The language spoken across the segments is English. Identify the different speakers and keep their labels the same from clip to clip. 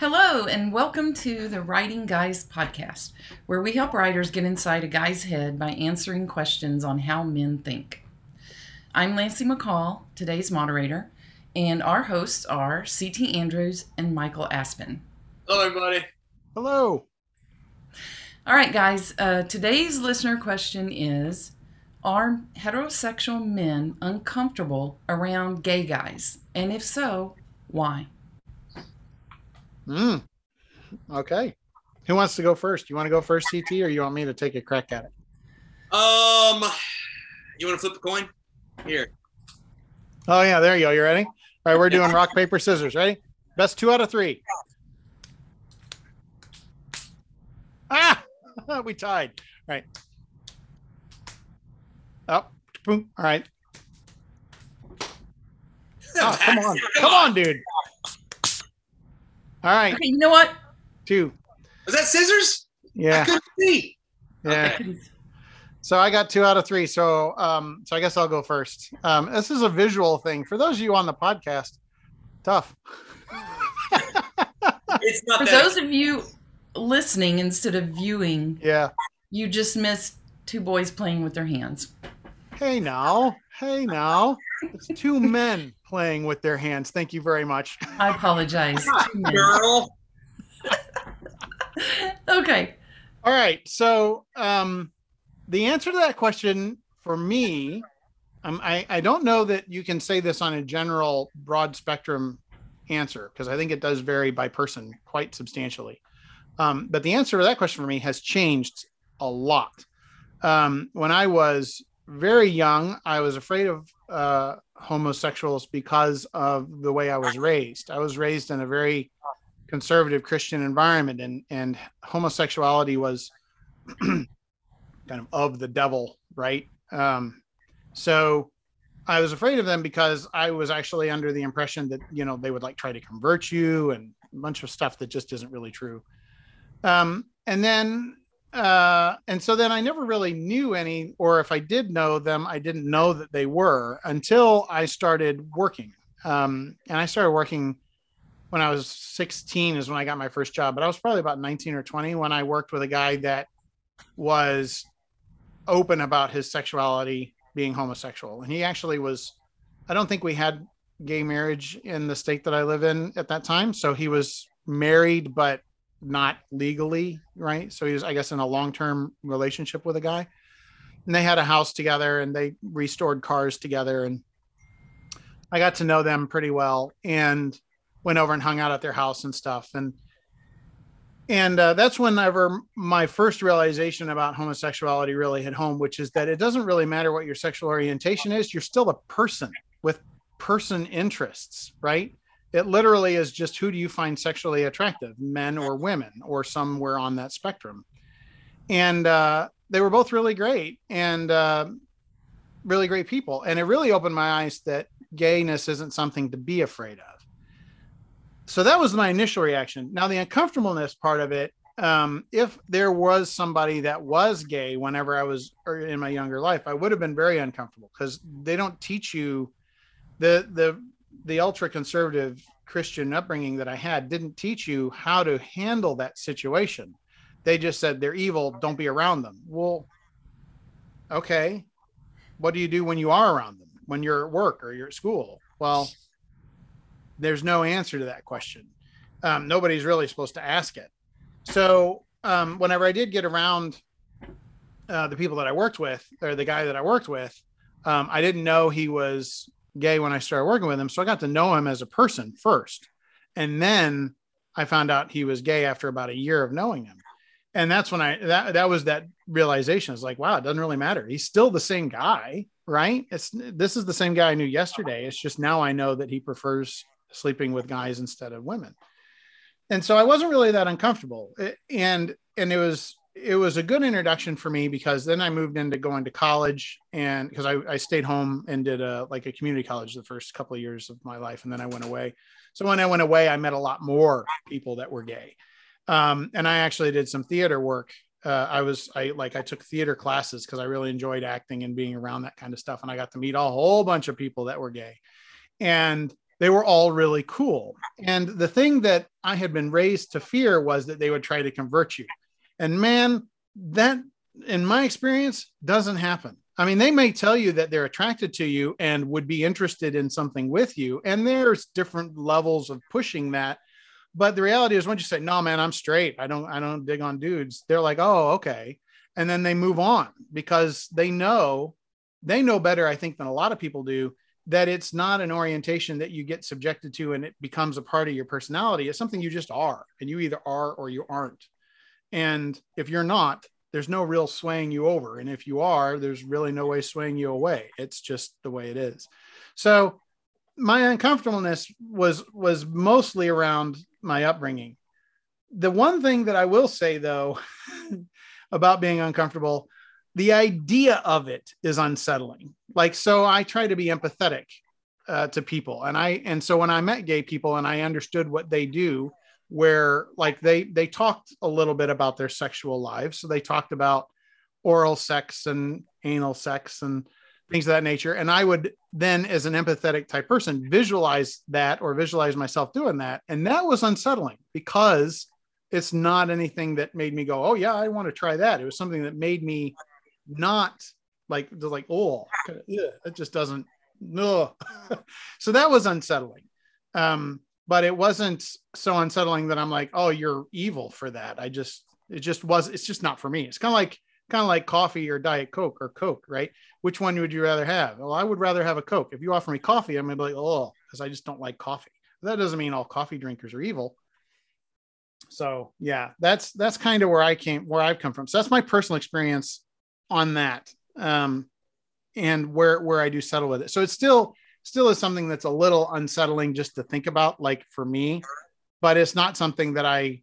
Speaker 1: Hello, and welcome to the Writing Guys podcast, where we help writers get inside a guy's head by answering questions on how men think. I'm Lancy McCall, today's moderator, and our hosts are CT Andrews and Michael Aspen.
Speaker 2: Hello, everybody.
Speaker 3: Hello.
Speaker 1: All right, guys, uh, today's listener question is Are heterosexual men uncomfortable around gay guys? And if so, why?
Speaker 3: Mm. Okay. Who wants to go first? You want to go first, CT, or you want me to take a crack at it?
Speaker 2: Um, you want to flip a coin? Here.
Speaker 3: Oh yeah, there you go. You ready? All right, we're doing rock paper scissors. Ready? Best two out of three. Ah, we tied. All right. Up. boom. All right. Oh, come on, come on, dude. All right,
Speaker 1: Okay, you know what?
Speaker 3: two.
Speaker 2: Was that scissors? I
Speaker 3: Yeah,
Speaker 2: couldn't see.
Speaker 3: yeah.
Speaker 2: Okay.
Speaker 3: So I got two out of three. So um, so I guess I'll go first. Um, this is a visual thing for those of you on the podcast. Tough.
Speaker 2: It's not
Speaker 1: For
Speaker 2: that.
Speaker 1: those of you listening instead of viewing,
Speaker 3: Yeah.
Speaker 1: you just missed two boys playing with their hands.
Speaker 3: Hey now. Hey now. It's two men playing with their hands. Thank you very much.
Speaker 1: I apologize.
Speaker 2: Girl.
Speaker 1: okay.
Speaker 3: All right. So um, the answer to that question for me, um, I, I don't know that you can say this on a general broad spectrum answer because I think it does vary by person quite substantially. Um, but the answer to that question for me has changed a lot. Um, when I was very young, I was afraid of uh, homosexuals because of the way I was raised. I was raised in a very conservative Christian environment, and and homosexuality was kind of of the devil, right? Um, so I was afraid of them because I was actually under the impression that you know they would like try to convert you and a bunch of stuff that just isn't really true. Um, and then uh, and so then I never really knew any, or if I did know them, I didn't know that they were until I started working. Um, and I started working when I was 16 is when I got my first job, but I was probably about 19 or 20 when I worked with a guy that was open about his sexuality being homosexual. And he actually was, I don't think we had gay marriage in the state that I live in at that time. So he was married, but not legally, right? So he was, I guess, in a long term relationship with a guy. And they had a house together and they restored cars together. And I got to know them pretty well and went over and hung out at their house and stuff. And and uh, that's whenever my first realization about homosexuality really hit home, which is that it doesn't really matter what your sexual orientation is. You're still a person with person interests, right? It literally is just who do you find sexually attractive, men or women, or somewhere on that spectrum. And uh, they were both really great and uh, really great people. And it really opened my eyes that gayness isn't something to be afraid of. So that was my initial reaction. Now, the uncomfortableness part of it, um, if there was somebody that was gay whenever I was er, in my younger life, I would have been very uncomfortable because they don't teach you the the the ultra conservative Christian upbringing that I had didn't teach you how to handle that situation. They just said they're evil, don't be around them. Well, okay. What do you do when you are around them? When you're at work or you're at school? Well, there's no answer to that question. Um, nobody's really supposed to ask it. So um, whenever I did get around uh, the people that I worked with, or the guy that I worked with, um, I didn't know he was gay when I started working with him. So I got to know him as a person first. And then I found out he was gay after about a year of knowing him. And that's when I that that was that realization. It's like, wow, it doesn't really matter. He's still the same guy, right? It's this is the same guy I knew yesterday. It's just now I know that he prefers sleeping with guys instead of women. And so I wasn't really that uncomfortable. It- and and it was it was a good introduction for me because then I moved into going to college and because I, I stayed home and did a like a community college the first couple of years of my life and then I went away. So when I went away, I met a lot more people that were gay. Um, and I actually did some theater work. Uh, I was I like I took theater classes because I really enjoyed acting and being around that kind of stuff. And I got to meet a whole bunch of people that were gay. And they were all really cool. And the thing that I had been raised to fear was that they would try to convert you. And man, that in my experience doesn't happen. I mean, they may tell you that they're attracted to you and would be interested in something with you. And there's different levels of pushing that. But the reality is once you say, no, man, I'm straight. I don't, I don't dig on dudes. They're like, oh, okay. And then they move on because they know, they know better, I think, than a lot of people do that it's not an orientation that you get subjected to and it becomes a part of your personality. It's something you just are, and you either are or you aren't. And if you're not, there's no real swaying you over. And if you are, there's really no way swaying you away. It's just the way it is. So my uncomfortableness was was mostly around my upbringing. The one thing that I will say though about being uncomfortable, the idea of it is unsettling. Like so I try to be empathetic uh, to people and I and so when I met gay people and I understood what they do, where like they they talked a little bit about their sexual lives. So they talked about oral sex and anal sex and things of that nature. And i would then as an empathetic type person visualize that or visualize myself doing that. And that was unsettling because it's not anything that made me go oh yeah i want to try that. It was something that made me not like like oh yeah, it just doesn't no so that was unsettling. Um but it wasn't so unsettling that I'm like, oh, you're evil for that. I just, it just was, it's just not for me. It's kind of like, kind of like coffee or Diet Coke or Coke, right? Which one would you rather have? Well, I would rather have a Coke. If you offer me coffee, I'm gonna be like, oh, because I just don't like coffee. That doesn't mean all coffee drinkers are evil. So yeah, that's that's kind of where I came, where I've come from. So that's my personal experience on that, um, and where where I do settle with it. So it's still still is something that's a little unsettling just to think about, like for me, but it's not something that I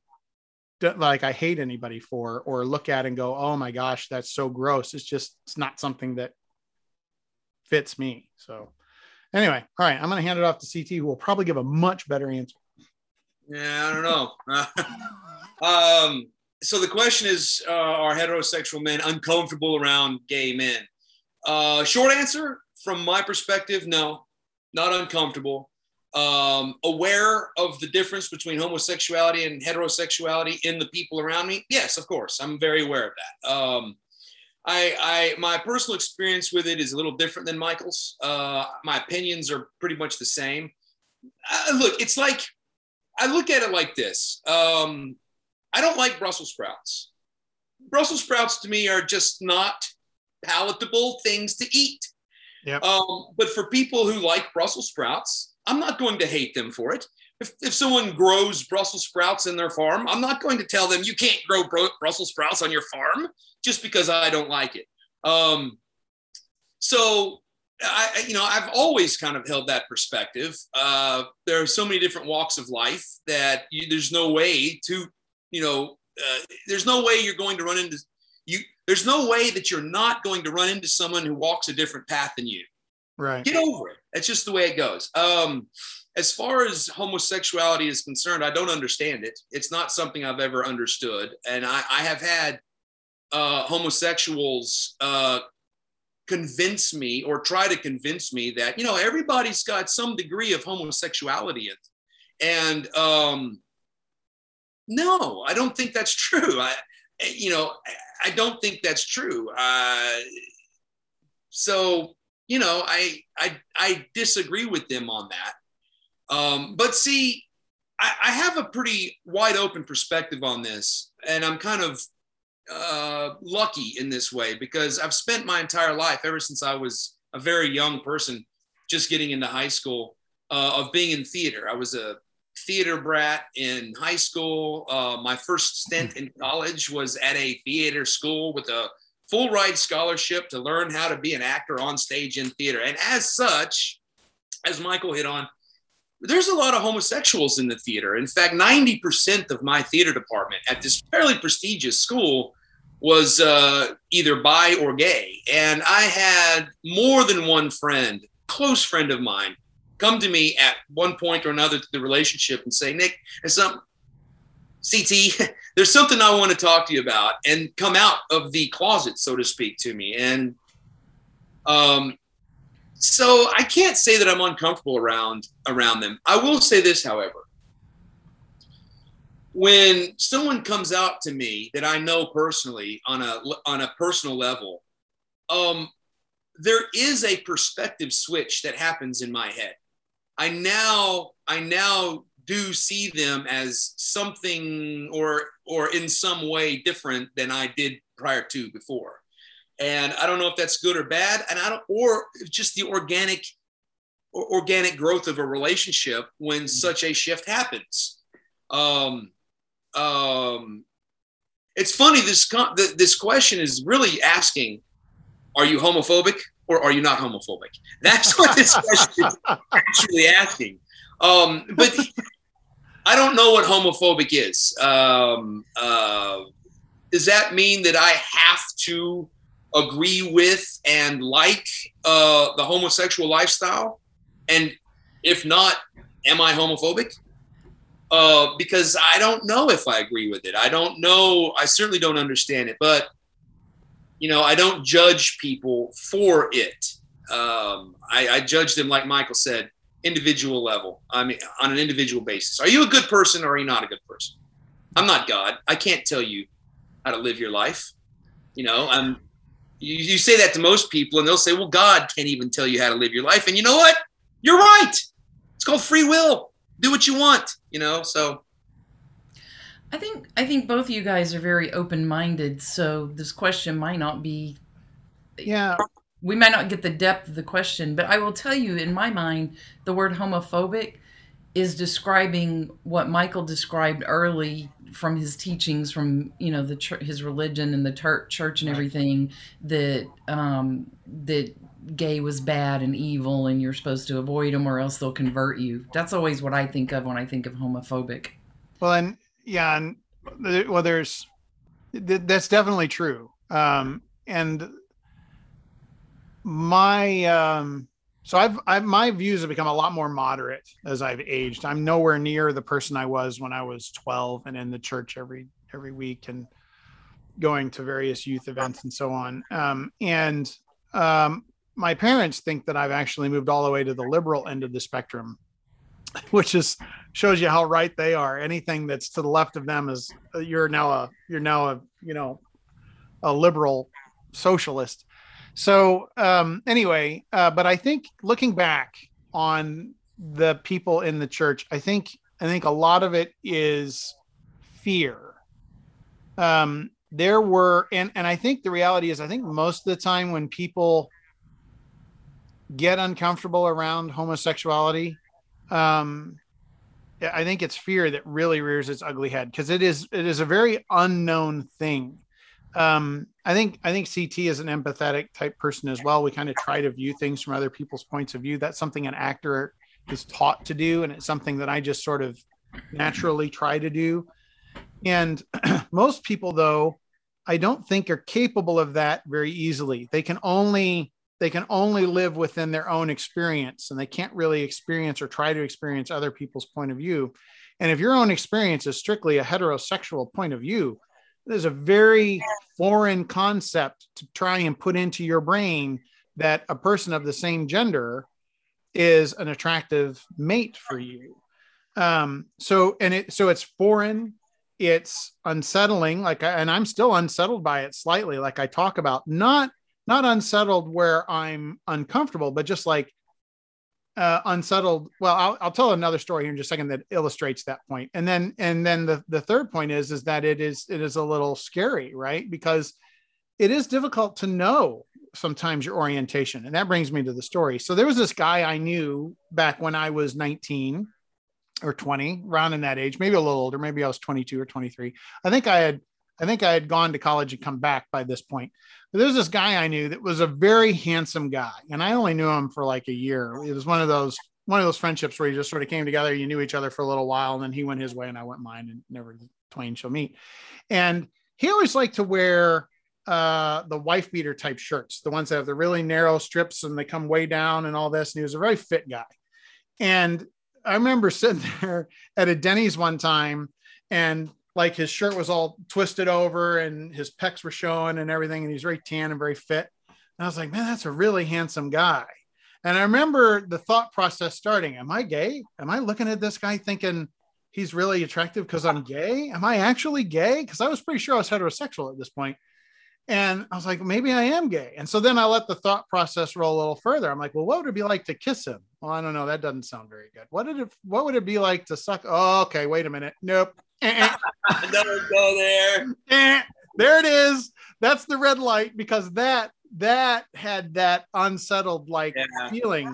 Speaker 3: don't like I hate anybody for or look at and go, oh my gosh, that's so gross. It's just it's not something that fits me. So anyway, all right, I'm gonna hand it off to CT who will probably give a much better answer.
Speaker 2: Yeah, I don't know. um, so the question is, uh, are heterosexual men uncomfortable around gay men? Uh, short answer, from my perspective, no not uncomfortable, um, aware of the difference between homosexuality and heterosexuality in the people around me. Yes, of course, I'm very aware of that. Um, I, I, my personal experience with it is a little different than Michael's. Uh, my opinions are pretty much the same. Uh, look, it's like I look at it like this. Um, I don't like Brussels sprouts. Brussels sprouts to me are just not palatable things to eat.
Speaker 3: Yep.
Speaker 2: Um, but for people who like Brussels sprouts, I'm not going to hate them for it. If, if someone grows Brussels sprouts in their farm, I'm not going to tell them you can't grow Brussels sprouts on your farm just because I don't like it. Um, so I, you know, I've always kind of held that perspective. Uh, there are so many different walks of life that you, there's no way to, you know, uh, there's no way you're going to run into you there's no way that you're not going to run into someone who walks a different path than you.
Speaker 3: Right.
Speaker 2: Get over it. That's just the way it goes. Um, as far as homosexuality is concerned, I don't understand it. It's not something I've ever understood. And I, I have had uh, homosexuals uh, convince me or try to convince me that, you know, everybody's got some degree of homosexuality in it. And um, no, I don't think that's true. I, you know, I don't think that's true. Uh, so you know, I I I disagree with them on that. Um, but see, I, I, have a pretty wide open perspective on this, and I'm kind of uh, lucky in this way because I've spent my entire life, ever since I was a very young person, just getting into high school, uh, of being in theater. I was a theater brat in high school. Uh, my first stint in college was at a theater school with a full ride scholarship to learn how to be an actor on stage in theater. And as such, as Michael hit on, there's a lot of homosexuals in the theater. In fact, 90% of my theater department at this fairly prestigious school was uh, either bi or gay. And I had more than one friend, close friend of mine, come to me at one point or another to the relationship and say, Nick, there's some CT, there's something I want to talk to you about, and come out of the closet, so to speak, to me. And um, so I can't say that I'm uncomfortable around around them. I will say this, however. When someone comes out to me that I know personally on a on a personal level, um, there is a perspective switch that happens in my head. I now I now do see them as something or or in some way different than I did prior to before. And I don't know if that's good or bad. And I don't, or just the organic, or organic growth of a relationship when mm-hmm. such a shift happens. Um, um, it's funny. This this question is really asking: Are you homophobic or are you not homophobic? That's what this question is actually asking. Um, but I don't know what homophobic is. Um, uh, does that mean that I have to agree with and like uh, the homosexual lifestyle? And if not, am I homophobic? Uh, because I don't know if I agree with it. I don't know. I certainly don't understand it. But you know, I don't judge people for it. Um, I, I judge them, like Michael said, individual level. I mean, on an individual basis. Are you a good person or are you not a good person? I'm not God. I can't tell you how to live your life. You know, I'm. You, you say that to most people, and they'll say, "Well, God can't even tell you how to live your life." And you know what? You're right. It's called free will. Do what you want. You know, so
Speaker 1: I think I think both of you guys are very open-minded, so this question might not be
Speaker 3: yeah
Speaker 1: we might not get the depth of the question, but I will tell you, in my mind, the word homophobic is describing what Michael described early from his teachings, from you know the ch- his religion and the ter- church and everything that um, that gay was bad and evil, and you're supposed to avoid them or else they'll convert you. That's always what I think of when I think of homophobic.
Speaker 3: Well, and yeah, and well, there's that's definitely true. Um, and my um so I've, I've my views have become a lot more moderate as I've aged. I'm nowhere near the person I was when I was 12 and in the church every every week and going to various youth events and so on. Um, and um, my parents think that I've actually moved all the way to the liberal end of the spectrum, which is shows you how right they are. Anything that's to the left of them is you're now a you're now a you know a liberal socialist so um, anyway, uh, but I think looking back on the people in the church, I think I think a lot of it is fear. Um, there were, and and I think the reality is, I think most of the time when people get uncomfortable around homosexuality, um, I think it's fear that really rears its ugly head because it is it is a very unknown thing um, I think I think CT is an empathetic type person as well. We kind of try to view things from other people's points of view. That's something an actor is taught to do, and it's something that I just sort of naturally try to do. And most people, though, I don't think are capable of that very easily. They can only they can only live within their own experience, and they can't really experience or try to experience other people's point of view. And if your own experience is strictly a heterosexual point of view, there's a very foreign concept to try and put into your brain that a person of the same gender is an attractive mate for you. Um, so and it so it's foreign, it's unsettling. Like, and I'm still unsettled by it slightly. Like I talk about, not not unsettled where I'm uncomfortable, but just like uh, unsettled. Well, I'll, I'll tell another story here in just a second that illustrates that point. And then, and then the, the third point is, is that it is, it is a little scary, right? Because it is difficult to know sometimes your orientation. And that brings me to the story. So there was this guy I knew back when I was 19 or 20, around in that age, maybe a little older, maybe I was 22 or 23. I think I had, I think I had gone to college and come back by this point. But there's this guy I knew that was a very handsome guy, and I only knew him for like a year. It was one of those one of those friendships where you just sort of came together, you knew each other for a little while, and then he went his way and I went mine, and never twain shall meet. And he always liked to wear uh, the wife beater type shirts, the ones that have the really narrow strips and they come way down and all this. And he was a very fit guy. And I remember sitting there at a Denny's one time and like his shirt was all twisted over and his pecs were showing and everything. And he's very tan and very fit. And I was like, man, that's a really handsome guy. And I remember the thought process starting: Am I gay? Am I looking at this guy thinking he's really attractive because I'm gay? Am I actually gay? Because I was pretty sure I was heterosexual at this point. And I was like, maybe I am gay. And so then I let the thought process roll a little further. I'm like, well, what would it be like to kiss him? Well, I don't know. That doesn't sound very good. What did it? What would it be like to suck? Oh, okay. Wait a minute. Nope.
Speaker 2: Don't go there.
Speaker 3: Eh, there it is. That's the red light because that that had that unsettled like
Speaker 2: Yeah.
Speaker 3: feeling.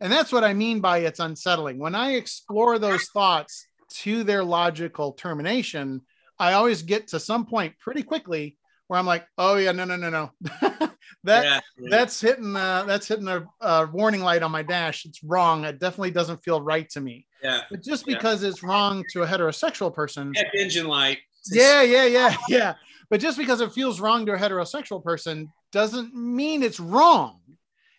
Speaker 3: And that's what I mean by it's unsettling. When I explore those thoughts to their logical termination, I always get to some point pretty quickly where I'm like, oh yeah, no, no, no, no. that
Speaker 2: yeah.
Speaker 3: that's hitting uh, that's hitting a, a warning light on my dash. It's wrong. It definitely doesn't feel right to me.
Speaker 2: yeah.
Speaker 3: But just
Speaker 2: Yeah.
Speaker 3: because it's wrong to a heterosexual person,
Speaker 2: Check engine light.
Speaker 3: yeah, yeah, yeah, yeah. But just because it feels wrong to a heterosexual person doesn't mean it's wrong.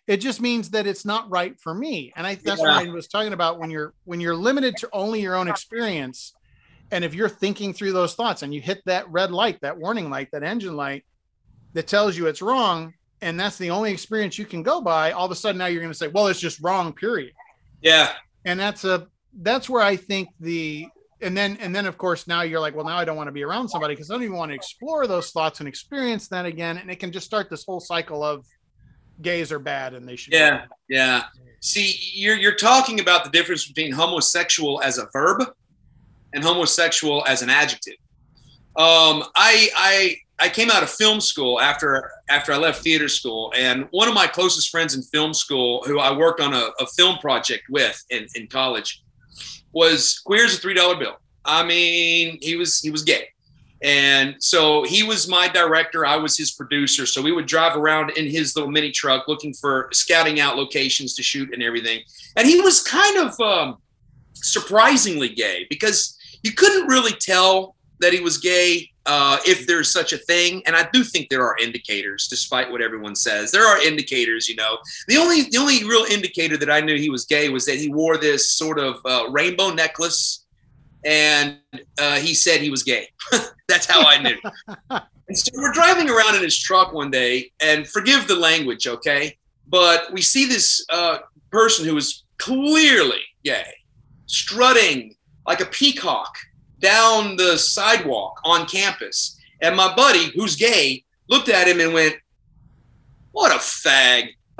Speaker 3: It just means that it's not right for me. And I that's what I was talking about when you're when you're limited to only your own experience. And if you're thinking through those thoughts and you hit that red light, that warning light, that engine light that tells you it's wrong, and that's the only experience you can go by, all of a sudden now you're going to say, well, it's just wrong, period
Speaker 2: Yeah.
Speaker 3: and that's a that's where i think the and then and then of course now you're like well now i don't want to be around somebody because i don't even want to explore those thoughts and experience that again and it can just start this whole cycle of gays are bad and they should
Speaker 2: Yeah. Yeah. See, you're you're talking about the difference between homosexual as a verb and homosexual as an adjective. Um, I I I came out of film school after after I left theater school, and one of my closest friends in film school, who I worked on a, a film project with in, in college, was queer as a three dollar bill. I mean, he was he was gay. And so he was my director. I was his producer. So we would drive around in his little mini truck looking for scouting out locations to shoot and everything. And he was kind of um, surprisingly gay because you couldn't really tell that he was gay uh, if there's such a thing. And I do think there are indicators, despite what everyone says. There are indicators, you know. The only the only real indicator that I knew he was gay was that he wore this sort of uh, rainbow necklace and uh, he said he was gay. That's how I knew. and so we're driving around in his truck one day, and forgive the language, okay? But we see this uh, person who is clearly gay, strutting like a peacock down the sidewalk on campus. And my buddy, who's gay, looked at him and went, What a fag.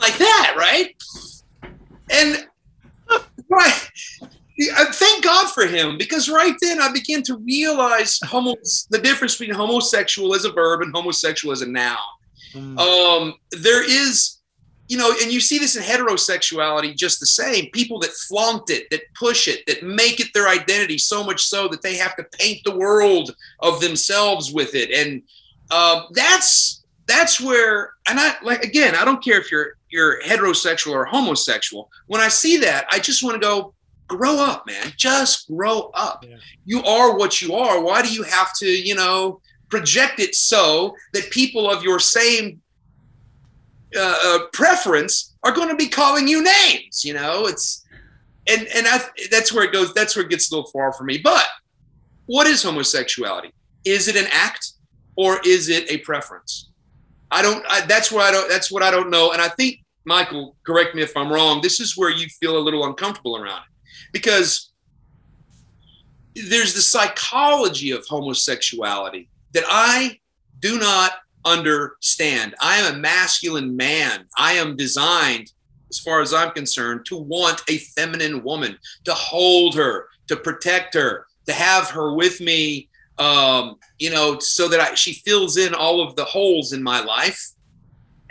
Speaker 2: like that, right? And right. Thank God for him, because right then I began to realize homo- the difference between homosexual as a verb and homosexual as a noun.
Speaker 3: Mm.
Speaker 2: Um, there is, you know, and you see this in heterosexuality just the same. People that flaunt it, that push it, that make it their identity so much so that they have to paint the world of themselves with it, and um, that's that's where. And I like again, I don't care if you're you're heterosexual or homosexual. When I see that, I just want to go. Grow up, man. Just grow up.
Speaker 3: Yeah.
Speaker 2: You are what you are. Why do you have to, you know, project it so that people of your same uh, uh, preference are going to be calling you names. You know, it's and and I, that's where it goes. That's where it gets a little far for me. But what is homosexuality? Is it an act or is it a preference? I don't. I, that's where I don't. That's what I don't know. And I think Michael, correct me if I'm wrong. This is where you feel a little uncomfortable around it because there's the psychology of homosexuality that I do not understand. I am a masculine man. I am designed, as far as I'm concerned, to want a feminine woman, to hold her, to protect her, to have her with me, um, you know, so that I, she fills in all of the holes in my life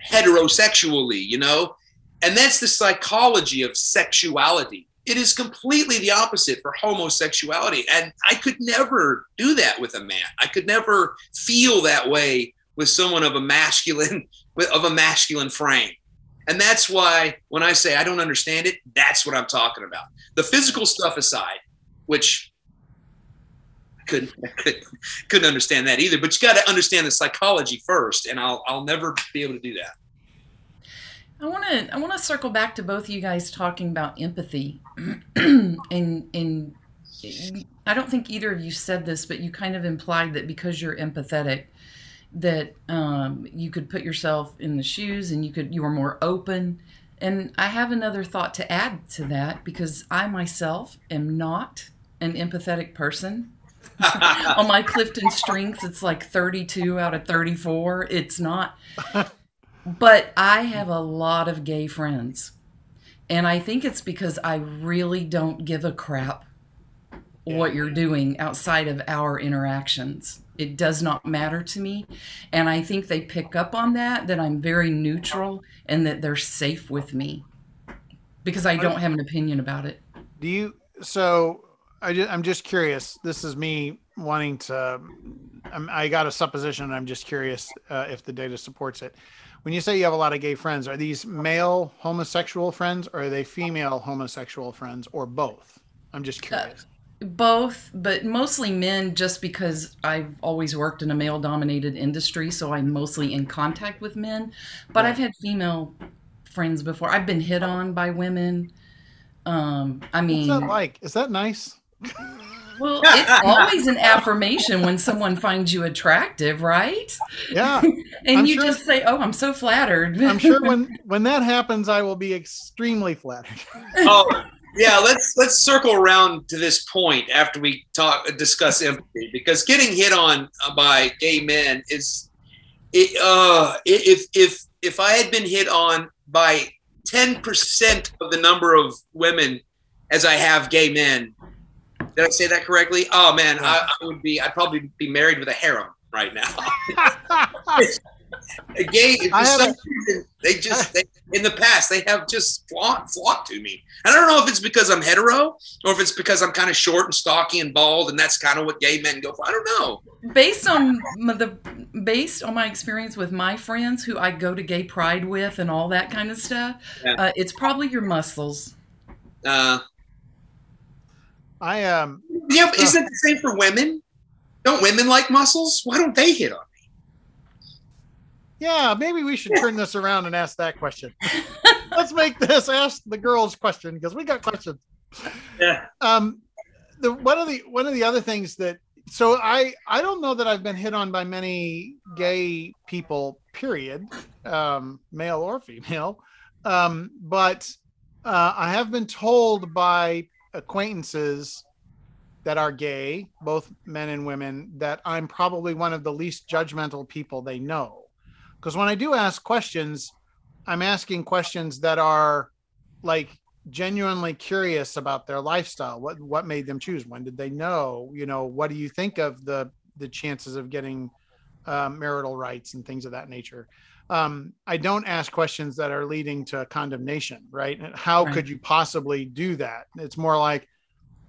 Speaker 2: heterosexually, you know? And that's the psychology of sexuality. It is completely the opposite for homosexuality. And I could never do that with a man. I could never feel that way with someone of a masculine of a masculine frame. And that's why when I say I don't understand it, that's what I'm talking about. The physical stuff aside, which couldn't couldn't, couldn't understand that either, but you got to understand the psychology first, and I'll I'll never be able to do that.
Speaker 1: I want to I want to circle back to both of you guys talking about empathy, and and I don't think either of you said this, but you kind of implied that because you're empathetic, that um, you could put yourself in the shoes and you could you were more open. And I have another thought to add to that because I myself am not an empathetic person. On my Clifton strengths, it's like 32 out of 34. It's not. But I have a lot of gay friends. And I think it's because I really don't give a crap what you're doing outside of our interactions. It does not matter to me. And I think they pick up on that, that I'm very neutral and that they're safe with me because I don't have an opinion about it.
Speaker 3: Do you? So I just, I'm just curious. This is me wanting to. I'm, I got a supposition. And I'm just curious uh, if the data supports it. When you say you have a lot of gay friends, are these male homosexual friends, or are they female homosexual friends, or both? I'm just curious.
Speaker 1: Uh, both, but mostly men, just because I've always worked in a male dominated industry, so I'm mostly in contact with men. But
Speaker 3: Right.
Speaker 1: I've had female friends before. I've been hit on by women. Um, I
Speaker 3: What's
Speaker 1: mean,
Speaker 3: that like? Is that nice?
Speaker 1: well, it's always an affirmation when someone finds you attractive, right?
Speaker 3: Yeah,
Speaker 1: And
Speaker 3: I'm
Speaker 1: you
Speaker 3: sure-
Speaker 1: just say, "Oh, I'm so flattered."
Speaker 3: I'm sure when when that happens, I will be extremely flattered.
Speaker 2: oh yeah let's let's circle around to this point after we talk discuss empathy because getting hit on by gay men is it uh if if if i had been hit on by 10% of the number of women as i have gay men did i say that correctly? Oh man I, I would be i'd probably be married with a harem right now A gay for some
Speaker 3: a-
Speaker 2: reason they just they, in the past they have just flocked, flocked to me. And i don't know if it's because i'm hetero or if it's because i'm kind of short and stocky and bald and that's kind of what gay men go for. I don't know.
Speaker 1: Based on the based on my experience with my friends who I go to gay pride with and all that kind of stuff,
Speaker 2: Yeah.
Speaker 1: uh, it's probably your muscles.
Speaker 2: uh.
Speaker 3: I um
Speaker 2: yeah but isn't it the same for women? Don't women like muscles? Why don't they hit on
Speaker 3: yeah, maybe we should turn this around and ask that question. Let's make this ask the girls question because we got questions.
Speaker 2: yeah
Speaker 3: Um, the one of the one of the other things that so I I don't know that I've been hit on by many gay people. Period, um, male or female. Um, but uh, I have been told by acquaintances that are gay, both men and women, that I'm probably one of the least judgmental people they know. Because when I do ask questions, I'm asking questions that are like genuinely curious about their lifestyle. What what made them choose? When did they know? You know, what do you think of the the chances of getting um, marital rights and things of that nature? Um, I don't ask questions that are leading to condemnation, right? How
Speaker 1: Right.
Speaker 3: could you possibly do that? It's more like,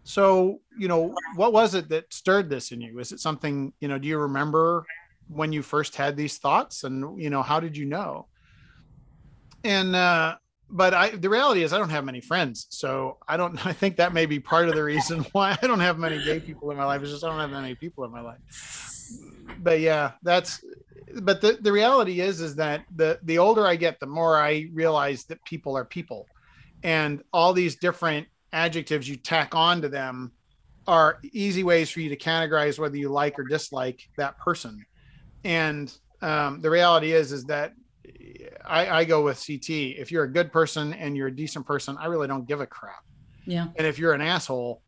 Speaker 3: so you know, what was it that stirred this in you? Is it something you know? Do you remember when you first had these thoughts, and you know, how did you know? And uh, but I the reality is I don't have many friends, so I don't. I think that may be part of the reason why I don't have many gay people in my life. Is just I don't have many people in my life. But yeah, that's. But the the reality is is that the the older I get, the more I realize that people are people, and all these different adjectives you tack on to them are easy ways for you to categorize whether you like or dislike that person. And um, the reality is is that I, I go with CT. If you're a good person and you're a decent person, I really don't give a crap.
Speaker 1: Yeah.
Speaker 3: And if you're an asshole,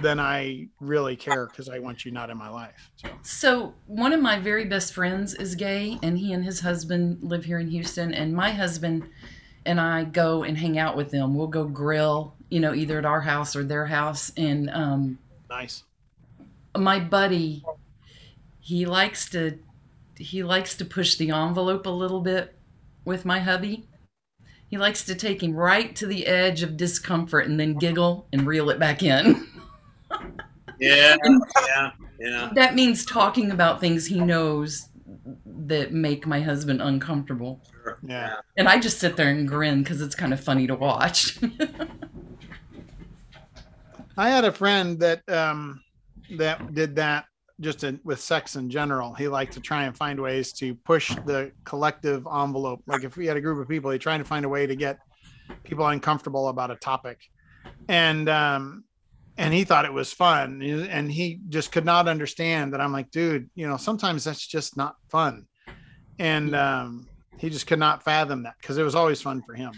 Speaker 3: then I really care because I want you not in my life. So
Speaker 1: So one of my very best friends is gay, and he and his husband live here in Houston. And my husband and I go and hang out with them. We'll go grill, you know, either at our house or their house. And um,
Speaker 3: nice.
Speaker 1: my buddy, he likes to he likes to push the envelope a little bit with my hubby. He likes to take him right to the edge of discomfort and then giggle and reel it back in.
Speaker 2: yeah yeah yeah
Speaker 1: that means talking about things he knows that make my husband uncomfortable.
Speaker 2: sure.
Speaker 3: Yeah.
Speaker 1: And I just sit there and grin because it's kind of funny to watch.
Speaker 3: I had a friend that um, that did that just in, with sex in general. He liked to try and find ways to push the collective envelope. Like if we had a group of people, he trying to find a way to get people uncomfortable about a topic, and um, and he thought it was fun, and he just could not understand that. I'm like, dude, you know, sometimes that's just not fun. and um, he just could not fathom that because it was always fun for him.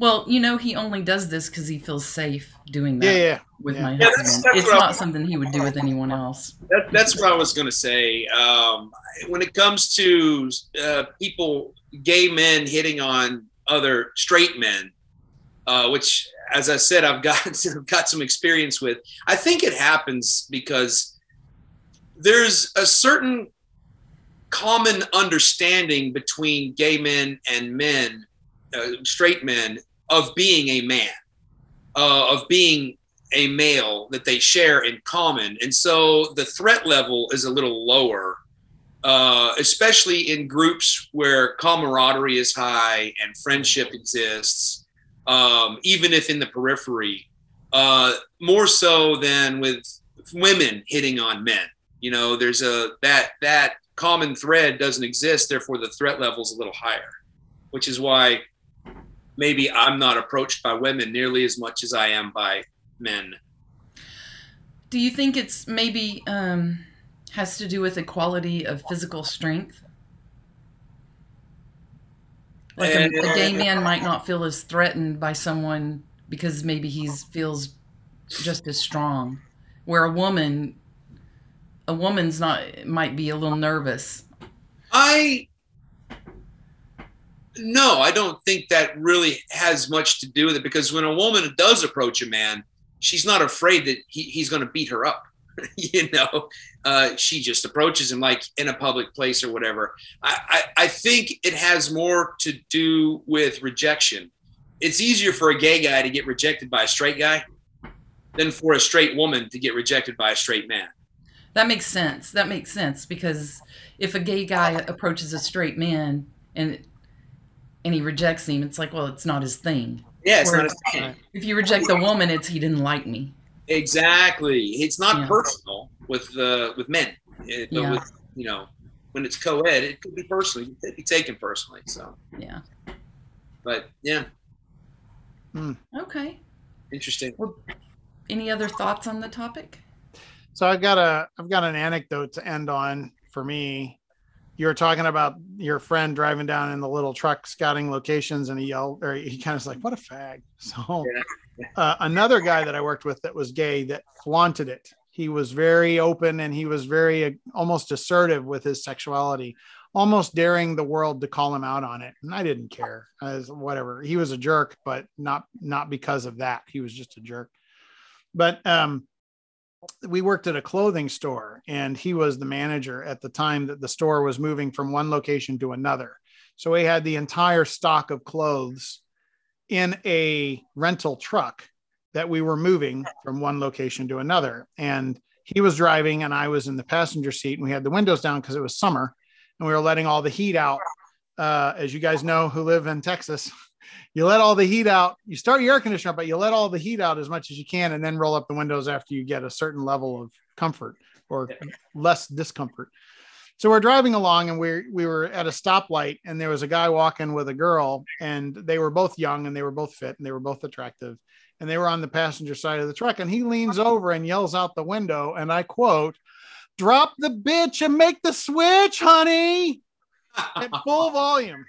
Speaker 1: Well, you know, he only does this because he feels safe doing that
Speaker 3: Yeah, yeah.
Speaker 1: with
Speaker 3: yeah.
Speaker 1: my
Speaker 2: Yeah,
Speaker 1: husband.
Speaker 2: that's- that's
Speaker 1: it's
Speaker 2: what I-
Speaker 1: not something he would do with anyone else.
Speaker 2: That, that's what I was going to say. Um, when it comes to uh, people, gay men hitting on other straight men, uh, which, as I said, I've got I've got some experience with. I think it happens because there's a certain common understanding between gay men and men, uh, straight men, of being a man, uh, of being a male that they share in common. And so the threat level is a little lower, uh, especially in groups where camaraderie is high and friendship exists, um, even if in the periphery, uh, more so than with women hitting on men. You know, there's a that that common thread doesn't exist, therefore the threat level is a little higher, which is why maybe I'm not approached by women nearly as much as I am by men.
Speaker 1: Do you think it's maybe um, has to do with equality of physical strength? Like a, a gay man might not feel as threatened by someone because maybe he feels just as strong, where a woman, a woman's not might be a little nervous.
Speaker 2: I no, I don't think that really has much to do with it because when a woman does approach a man, she's not afraid that he, he's going to beat her up. you know, uh, she just approaches him like in a public place or whatever. I, I, I think it has more to do with rejection. It's easier for a gay guy to get rejected by a straight guy than for a straight woman to get rejected by a straight man.
Speaker 1: That makes sense. That makes sense because if a gay guy approaches a straight man and and he rejects him, it's like, well, it's not his thing.
Speaker 2: Yeah, it's
Speaker 1: Or-
Speaker 2: not a thing.
Speaker 1: If you reject the woman, it's he didn't like me.
Speaker 2: Exactly. It's not
Speaker 1: Yeah.
Speaker 2: personal with uh, with men, Eh, but
Speaker 1: Yeah.
Speaker 2: with you know when it's co-ed, it could be personally, it could be taken personally. So,
Speaker 1: Yeah.
Speaker 2: but yeah,
Speaker 1: Okay.
Speaker 2: interesting.
Speaker 1: Well, Any other thoughts on the topic?
Speaker 3: So I've got a I've got an anecdote to end on for me. You were talking about your friend driving down in the little truck scouting locations, and he yelled, or he kind of was like, "What a fag!" So uh, another guy that I worked with that was gay that flaunted it. He was very open and he was very uh, almost assertive with his sexuality, almost daring the world to call him out on it. And I didn't care, as whatever. He was a jerk, but not not because of that. He was just a jerk. But um, we worked at a clothing store and he was the manager at the time that the store was moving from one location to another. So we had the entire stock of clothes in a rental truck that we were moving from one location to another. And he was driving and I was in the passenger seat and we had the windows down because it was summer and we were letting all the heat out. Uh, as you guys know who live in Texas, you let all the heat out. You start your air conditioner, but you let all the heat out as much as you can, and then roll up the windows after you get a certain level of comfort or less discomfort. So we're driving along, and we we were at a stoplight, and there was a guy walking with a girl, and they were both young, and they were both fit, and they were both attractive, and they were on the passenger side of the truck, and he leans over and yells out the window, and I quote, "Drop the bitch and make the switch, honey." at full volume.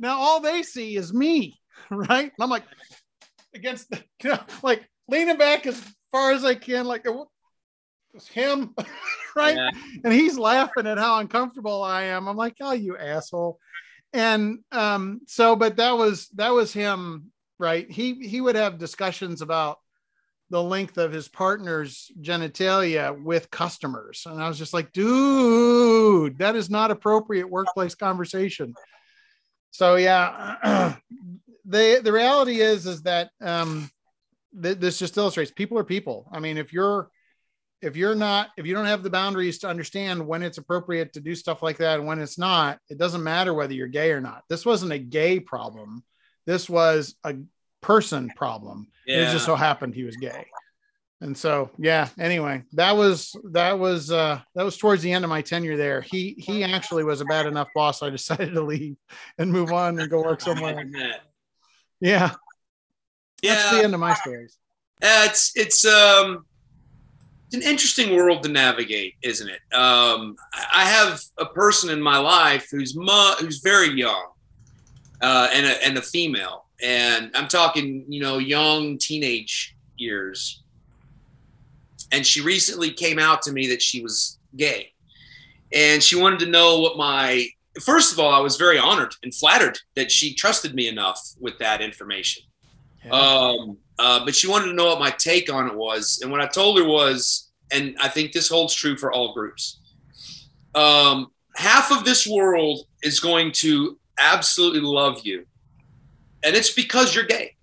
Speaker 3: Now all they see is me, right? And I'm like against the, you know, like leaning back as far as I can, like it's him, right?
Speaker 2: Yeah.
Speaker 3: And he's laughing at how uncomfortable I am. I'm like, oh, you asshole. And um, so, but that was that was him, right? He he would have discussions about the length of his partner's genitalia with customers. And I was just like, dude, that is not appropriate workplace conversation. So yeah, the the reality is is that um th- this just illustrates people are people. I mean, if you're if you're not if you don't have the boundaries to understand when it's appropriate to do stuff like that and when it's not, it doesn't matter whether you're gay or not. This wasn't a gay problem. This was a person problem. It just so happened he was gay. And so, yeah, anyway, that was that was uh that was towards the end of my tenure there. He he actually was a bad enough boss I decided to leave and move on and go work somewhere. Yeah, yeah that's the end of my stories.
Speaker 2: Uh, it's it's um it's an interesting world to navigate, isn't it? Um, I have a person in my life who's mu- who's very young, uh, and a, and a female, and I'm talking, you know, young teenage years. And she recently came out to me that she was gay, and she wanted to know what my. First of all, I was very honored and flattered that she trusted me enough with that information.
Speaker 3: Yeah.
Speaker 2: Um, uh, but she wanted to know what my take on it was. And what I told her was, and I think this holds true for all groups um, half of this world is going to absolutely love you. And it's because you're gay.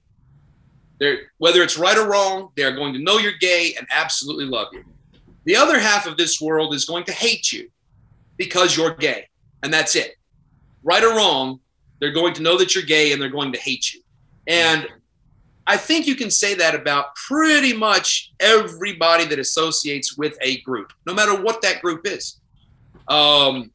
Speaker 2: They're, whether it's right or wrong, they're going to know you're gay and absolutely love you. The other half of this world is going to hate you because you're gay. And that's it. Right or wrong, they're going to know that you're gay and they're going to hate you. And I think you can say that about pretty much everybody that associates with a group, no matter what that group is. Um,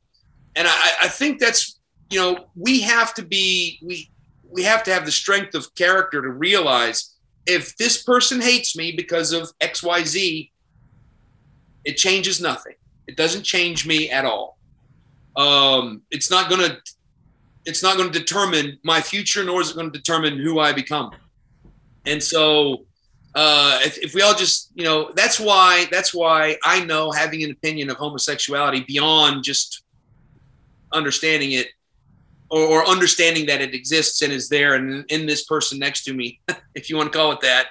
Speaker 2: and I, I think that's, you know, we have to be, we, we have to have the strength of character to realize if this person hates me because of XYZ, it changes nothing. It doesn't change me at all. Um, it's not going to, it's not going to determine my future, nor is it going to determine who I become. And so, uh, if, if we all just, you know, that's why, that's why I know having an opinion of homosexuality beyond just understanding it or, or understanding that it exists and is there and in this person next to me, if you want to call it that,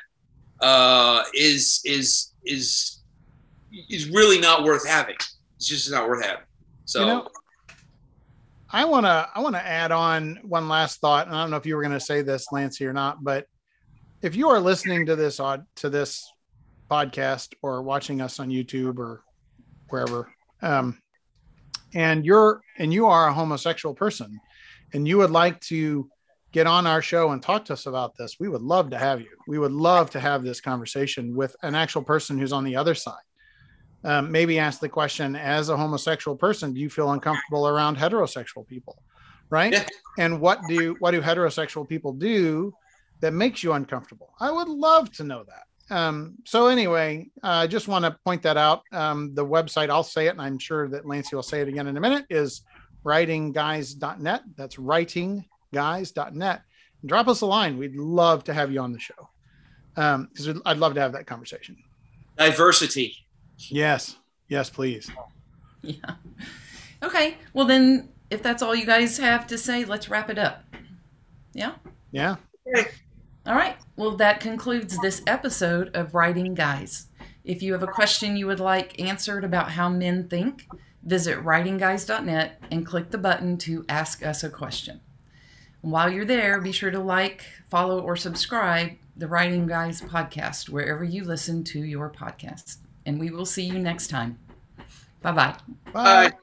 Speaker 2: uh, is is is is really not worth having. It's just not worth having. So
Speaker 3: You know, I want to I want to add on one last thought, and I don't know if you were going to say this, Lancey, or not, but if you are listening to this odd to this podcast or watching us on YouTube or wherever, um, and you're and you are a homosexual person, and you would like to get on our show and talk to us about this, we would love to have you. We would love to have this conversation with an actual person who's on the other side. Um, maybe ask the question as a homosexual person do you feel uncomfortable around heterosexual people right?
Speaker 2: Yeah.
Speaker 3: and what do what do heterosexual people do that makes you uncomfortable? I would love to know that. Um, so anyway i just want to point that out. Um, the website i'll say it and i'm sure that lancey will say it again in a minute is writingguys.net that's writingguys.net drop us a line we'd love to have you on the show um, because i'd love to have that conversation
Speaker 2: diversity.
Speaker 3: Yes. Yes, please.
Speaker 1: Yeah. Okay. Well, then, if that's all you guys have to say, let's wrap it up. Yeah.
Speaker 3: Yeah.
Speaker 1: All right. Well, that concludes this episode of Writing Guys. If you have a question you would like answered about how men think, visit writingguys.net and click the button to ask us a question. While you're there, be sure to like, follow, or subscribe the Writing Guys podcast wherever you listen to your podcast. And we will see you next time. Bye bye.
Speaker 3: Bye.
Speaker 2: Bye.